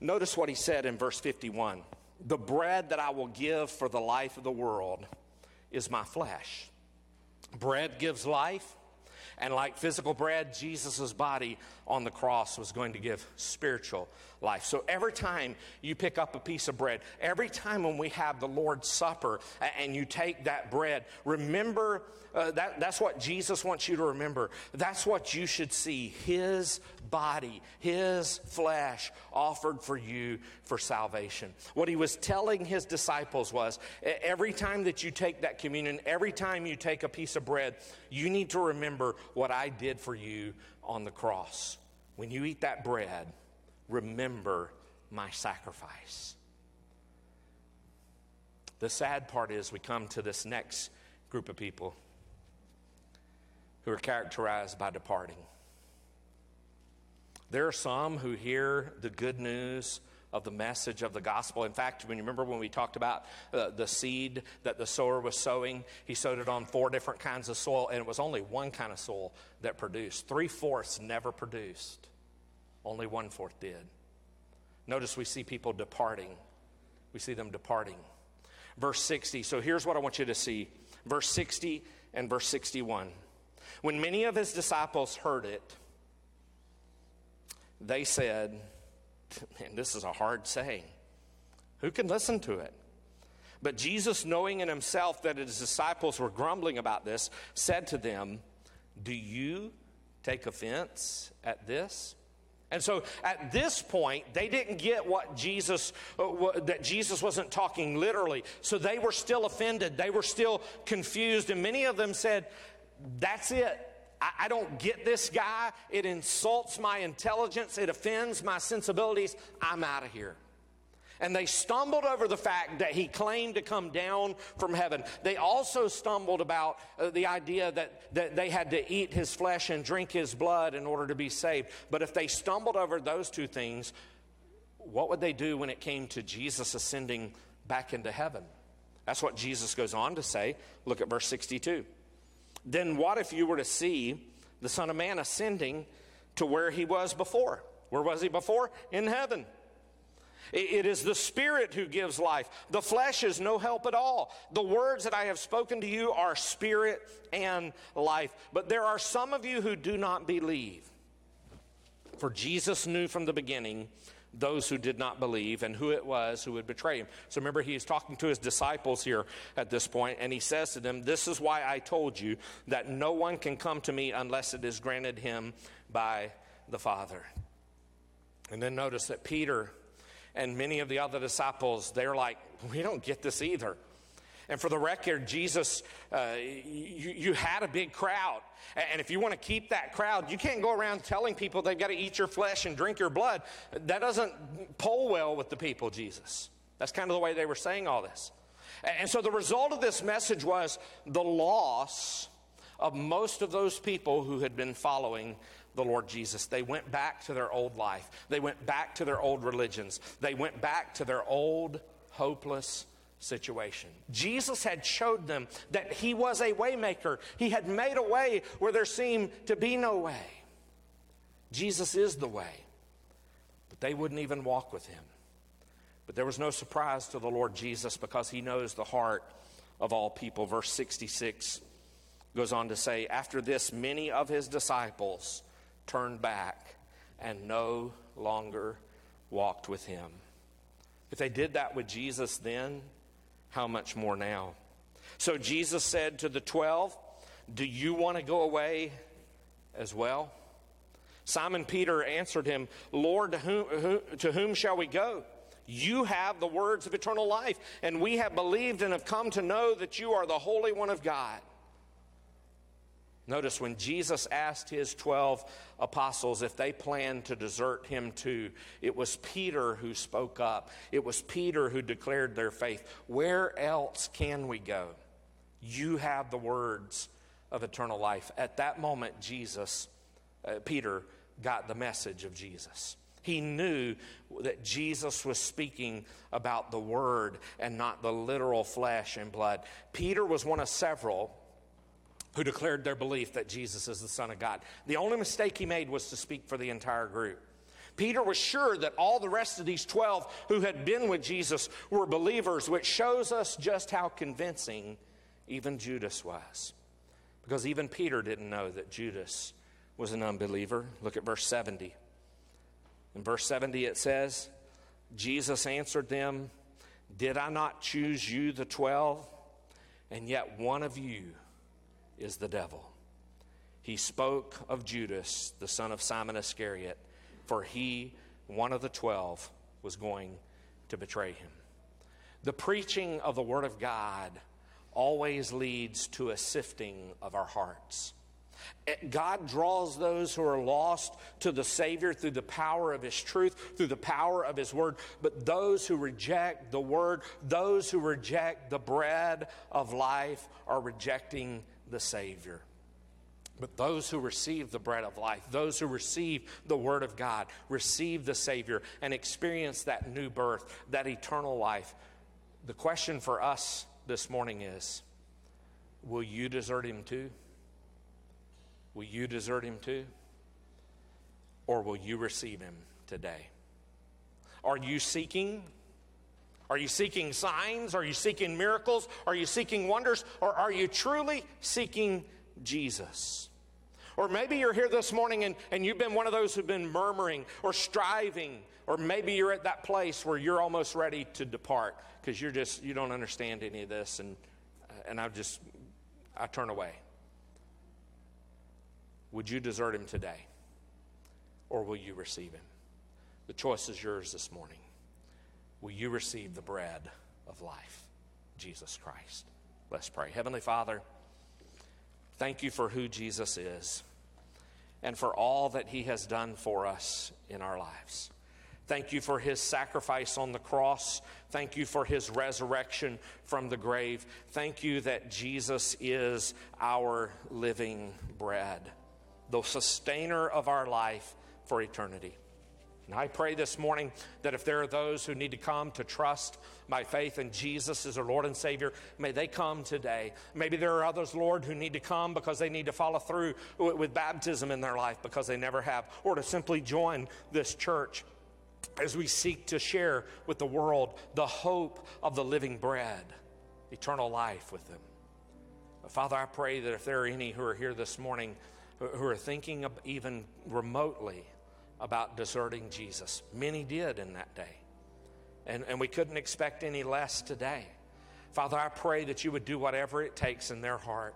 Notice what he said in verse 51 The bread that I will give for the life of the world is my flesh. Bread gives life, and like physical bread, Jesus' body on the cross was going to give spiritual life. So every time you pick up a piece of bread, every time when we have the Lord's Supper and you take that bread, remember uh, that, that's what Jesus wants you to remember. That's what you should see His body, His flesh offered for you for salvation. What He was telling His disciples was every time that you take that communion, every time you take a piece of bread, you need to remember what I did for you on the cross. When you eat that bread, remember my sacrifice. The sad part is we come to this next group of people who are characterized by departing. There are some who hear the good news of the message of the gospel. In fact, when you remember when we talked about uh, the seed that the sower was sowing, he sowed it on four different kinds of soil, and it was only one kind of soil that produced. Three fourths never produced, only one fourth did. Notice we see people departing. We see them departing. Verse 60. So here's what I want you to see verse 60 and verse 61. When many of his disciples heard it, they said, and this is a hard saying. Who can listen to it? But Jesus, knowing in himself that his disciples were grumbling about this, said to them, Do you take offense at this? And so at this point, they didn't get what Jesus, uh, that Jesus wasn't talking literally. So they were still offended. They were still confused. And many of them said, That's it. I, I don't get this guy. It insults my intelligence, it offends my sensibilities. I'm out of here. And they stumbled over the fact that he claimed to come down from heaven. They also stumbled about uh, the idea that, that they had to eat his flesh and drink his blood in order to be saved. But if they stumbled over those two things, what would they do when it came to Jesus ascending back into heaven? That's what Jesus goes on to say. Look at verse 62. Then what if you were to see the Son of Man ascending to where he was before? Where was he before? In heaven. It is the Spirit who gives life. The flesh is no help at all. The words that I have spoken to you are spirit and life. But there are some of you who do not believe. For Jesus knew from the beginning those who did not believe and who it was who would betray him. So remember, he's talking to his disciples here at this point, and he says to them, This is why I told you that no one can come to me unless it is granted him by the Father. And then notice that Peter and many of the other disciples, they're like, We don't get this either. And for the record, Jesus, uh, you, you, had a big crowd. And if you want to keep that crowd, you can't go around telling people they've got to eat your flesh and drink your blood. That doesn't poll well with the people, Jesus. That's kind of the way they were saying all this. And so the result of this message was the loss of most of those people who had been following the Lord Jesus. They went back to their old life, they went back to their old religions, they went back to their old hopeless situation. Jesus had showed them that he was a waymaker. He had made a way where there seemed to be no way. Jesus is the way. But they wouldn't even walk with him. But there was no surprise to the Lord Jesus because he knows the heart of all people. Verse 66 goes on to say, After this, many of his disciples turned back and no longer walked with him. If they did that with Jesus then, how much more now? So Jesus said to the twelve, Do you want to go away as well? Simon Peter answered him, Lord, to whom, to whom shall we go? You have the words of eternal life, and we have believed and have come to know that you are the Holy One of God. Notice when Jesus asked his 12 apostles if they planned to desert him too, it was Peter who spoke up. It was Peter who declared their faith. Where else can we go? You have the words of eternal life. At that moment, Jesus, uh, Peter, got the message of Jesus. He knew that Jesus was speaking about the Word and not the literal flesh and blood. Peter was one of several who declared their belief that Jesus is the Son of God. The only mistake he made was to speak for the entire group. Peter was sure that all the rest of these 12 who had been with Jesus were believers, which shows us just how convincing even Judas was. Because even Peter didn't know that Judas was an unbeliever. Look at verse 70. In verse 70, it says, Jesus answered them, Did I not choose you, the 12? And yet one of you is the devil. He spoke of Judas, the son of Simon Iscariot, for he, one of the twelve, was going to betray him. The preaching of the Word of God always leads to a sifting of our hearts. Eh, God draws those who are lost to the Savior through the power of His truth, through the power of His Word. But those who reject the Word, those who reject the bread of life, are rejecting the Savior. But those who receive the bread of life, those who receive the Word of God, receive the Savior and experience that new birth, that eternal life. The question for us this morning is Will you desert Him too? Will you desert Him too? Or will you receive Him today? Are you seeking are you seeking signs? Are you seeking miracles? Are you seeking wonders? Or are you truly seeking Jesus? Or maybe you're here this morning and, and you've been one of those who've been murmuring or striving, or maybe you're at that place where you're almost ready to depart because you're just, you don't understand any of this and, uh, and I just, I turn away. Would you desert him today? Or will you receive him? The choice is yours this morning will you receive the bread of life, Jesus Christ? Let's pray. Heavenly Father, thank you for who Jesus is and for all that he has done for us in our lives. Thank you for his sacrifice on the cross. Thank you for his resurrection from the grave. Thank you that Jesus is our living bread, the sustainer of our life for eternity. And I pray this morning that if there are those who need to come to trust my faith in Jesus as their Lord and Savior, may they come today. Maybe there are others, Lord, who need to come because they need to follow through with baptism in their life because they never have, or to simply join this church as we seek to share with the world the hope of the living bread, eternal life with them. Father, I pray that if there are any who are here this morning who are thinking of even remotely, about deserting Jesus. Many did in that day. And, and we couldn't expect any less today. Father, I pray that you would do whatever it takes in their heart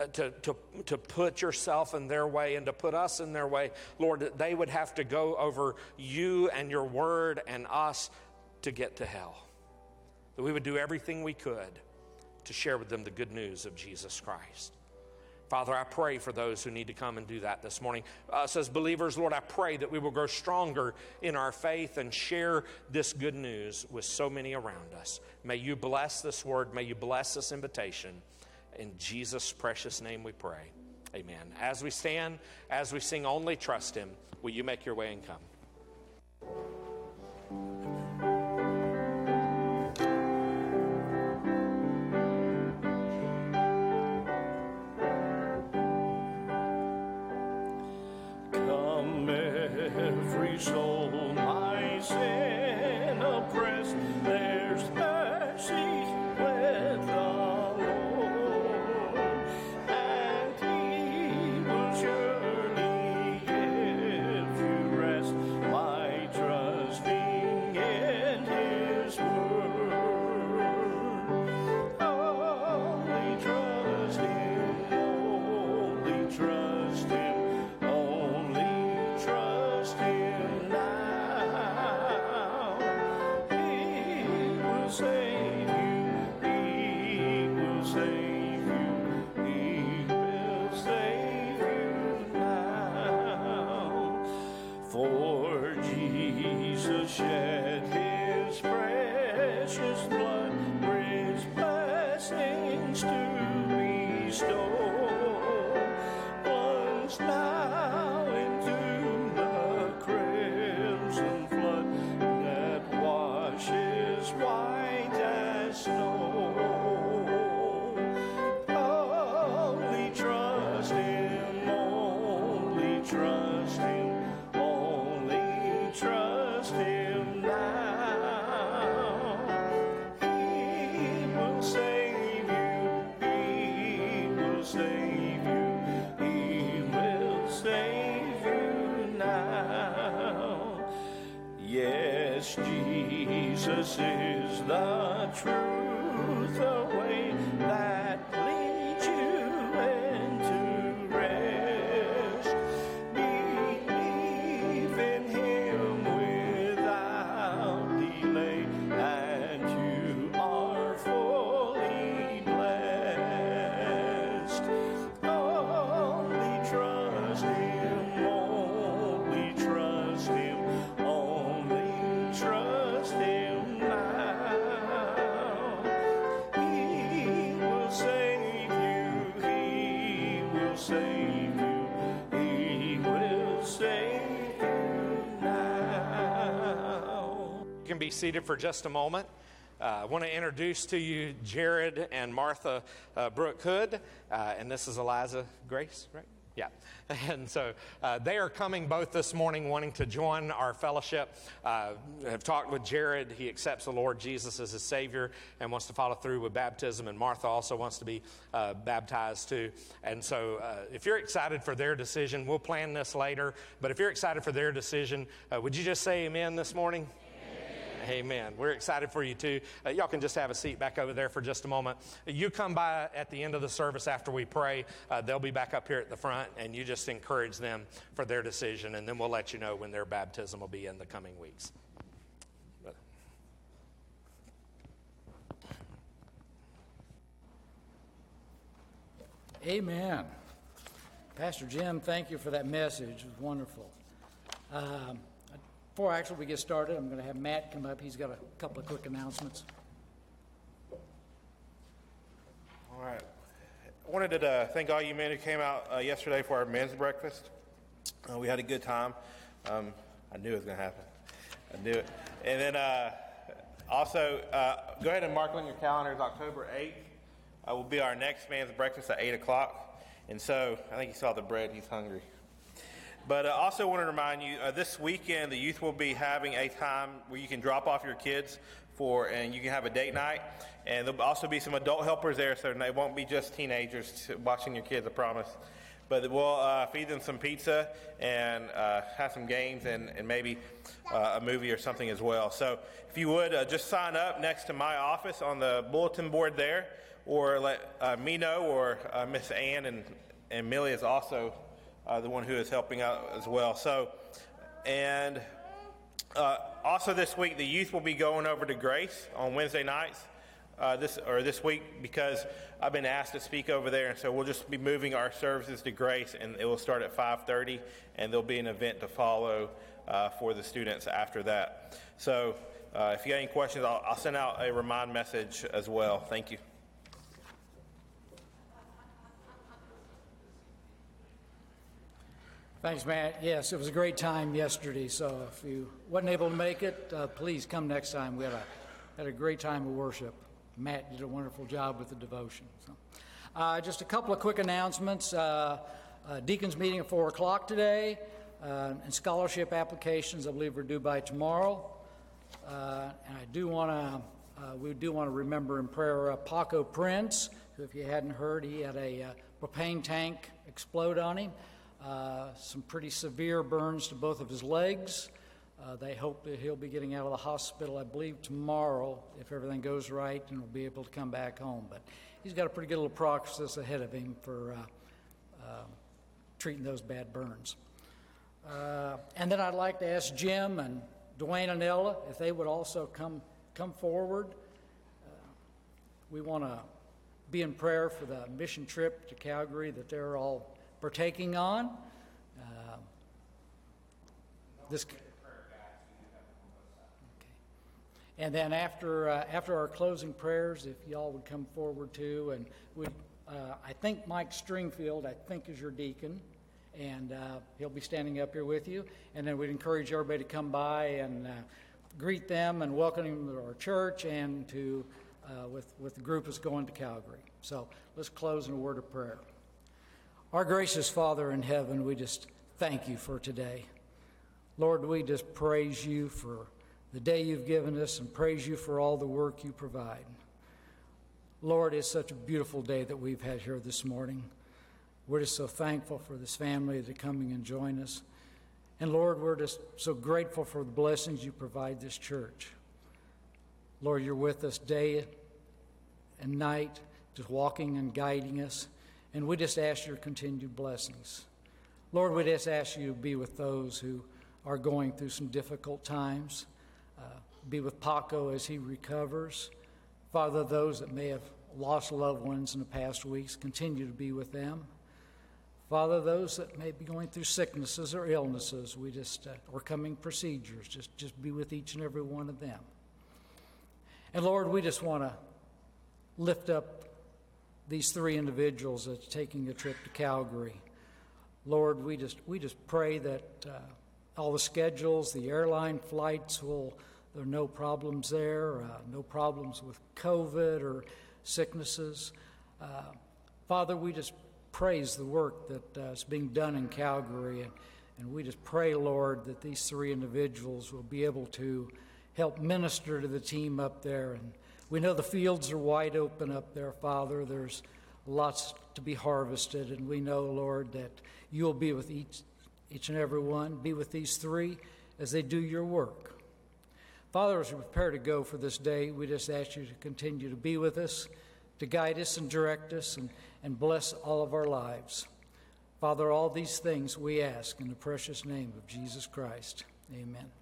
uh, to, to, to put yourself in their way and to put us in their way. Lord, that they would have to go over you and your word and us to get to hell. That we would do everything we could to share with them the good news of Jesus Christ. Father, I pray for those who need to come and do that this morning. Uh, us as believers, Lord, I pray that we will grow stronger in our faith and share this good news with so many around us. May you bless this word. May you bless this invitation. In Jesus' precious name we pray. Amen. As we stand, as we sing, only trust Him, will you make your way and? Come, soul, my sin the truth, seated for just a moment. Uh, I want to introduce to you Jared and Martha uh, Brooke Hood, uh, and this is Eliza Grace, right? Yeah. And so uh, they are coming both this morning wanting to join our fellowship. Uh, have talked with Jared. He accepts the Lord Jesus as his Savior and wants to follow through with baptism. And Martha also wants to be uh, baptized too. And so uh, if you're excited for their decision, we'll plan this later. But if you're excited for their decision, uh, would you just say amen this morning? Amen. We're excited for you too. Uh, y'all can just have a seat back over there for just a moment. You come by at the end of the service after we pray. Uh, they'll be back up here at the front, and you just encourage them for their decision, and then we'll let you know when their baptism will be in the coming weeks. Amen. Pastor Jim, thank you for that message. It was wonderful. Um, before actually we get started, I'm going to have Matt come up. He's got a couple of quick announcements. All right. I wanted to uh, thank all you men who came out uh, yesterday for our men's breakfast. Uh, we had a good time. Um, I knew it was going to happen. I knew it. And then uh, also, uh, go ahead and mark on your calendars October 8th uh, will be our next men's breakfast at 8 o'clock. And so, I think he saw the bread. He's hungry. But I uh, also want to remind you, uh, this weekend the youth will be having a time where you can drop off your kids for, and you can have a date night. And there'll also be some adult helpers there, so they won't be just teenagers watching your kids. I promise. but we'll uh, feed them some pizza and uh, have some games and, and maybe uh, a movie or something as well. So if you would just sign up next to my office on the bulletin board there, or let me know, or Miss Ann and, and Millie is also the one who is helping out as well. So, and uh, also, this week, the youth will be going over to Grace on Wednesday nights. Uh, this or this week because I've been asked to speak over there, and so we'll just be moving our services to Grace, and it will start at 5:30, and there'll be an event to follow uh, for the students after that. So, uh, if you got any questions, I'll, I'll send out a remind message as well. Thank you. Thanks, Matt. Yes, it was a great time yesterday. So if you wasn't able to make it, uh, please come next time. We had a had a great time of worship. Matt did a wonderful job with the devotion. So, uh, just a couple of quick announcements. Uh, uh Deacons meeting at four o'clock today, uh, and scholarship applications I believe are due by tomorrow. Uh, and I do want to we do want to remember in prayer Paco Prince, who, if you hadn't heard, he had a propane tank explode on him. Uh, some pretty severe burns to both of his legs. Uh, they hope that he'll be getting out of the hospital, I believe, tomorrow if everything goes right and will be able to come back home. But he's got a pretty good little process ahead of him for uh, uh treating those bad burns. Uh, and then I'd like to ask Jim and Dwayne and Ella if they would also come, come forward. we want to be in prayer for the mission trip to Calgary that they're all partaking on. Uh, this. And then after uh, after our closing prayers, if y'all would come forward too, and we, uh, I think Mike Stringfield, I think is your deacon, and uh, he'll be standing up here with you. And then we'd encourage everybody to come by and uh, greet them and welcome them to our church and to uh, with with the group that's going to Calgary. So let's close in a word of prayer. Our gracious Father in heaven, we just thank you for today. Lord, we just praise you for the day you've given us and praise you for all the work you provide. Lord, it's such a beautiful day that we've had here this morning. We're just so thankful for this family to coming and join us. And Lord, we're just so grateful for the blessings you provide this church. Lord, you're with us day and night, just walking and guiding us. And we just ask your continued blessings. Lord, we just ask you to be with those who are going through some difficult times. Uh, be with Paco as he recovers. Father, those that may have lost loved ones in the past weeks, continue to be with them. Father, those that may be going through sicknesses or illnesses, we just, uh, or coming procedures, just, just be with each and every one of them. And Lord, we just want to lift up these three individuals that's taking a trip to Calgary. Lord, we just we just pray that uh, all the schedules, the airline flights will there are no problems there, uh, no problems with COVID or sicknesses. Uh, Father, we just praise the work that uh, is being done in Calgary, and, and we just pray, Lord, that these three individuals will be able to help minister to the team up there and we know the fields are wide open up there, Father. There's lots to be harvested, and we know, Lord, that you'll be with each, each and every one. Be with these three as they do your work. Father, as we prepare to go for this day, we just ask you to continue to be with us, to guide us and direct us, and, and bless all of our lives. Father, all these things we ask in the precious name of Jesus Christ. Amen.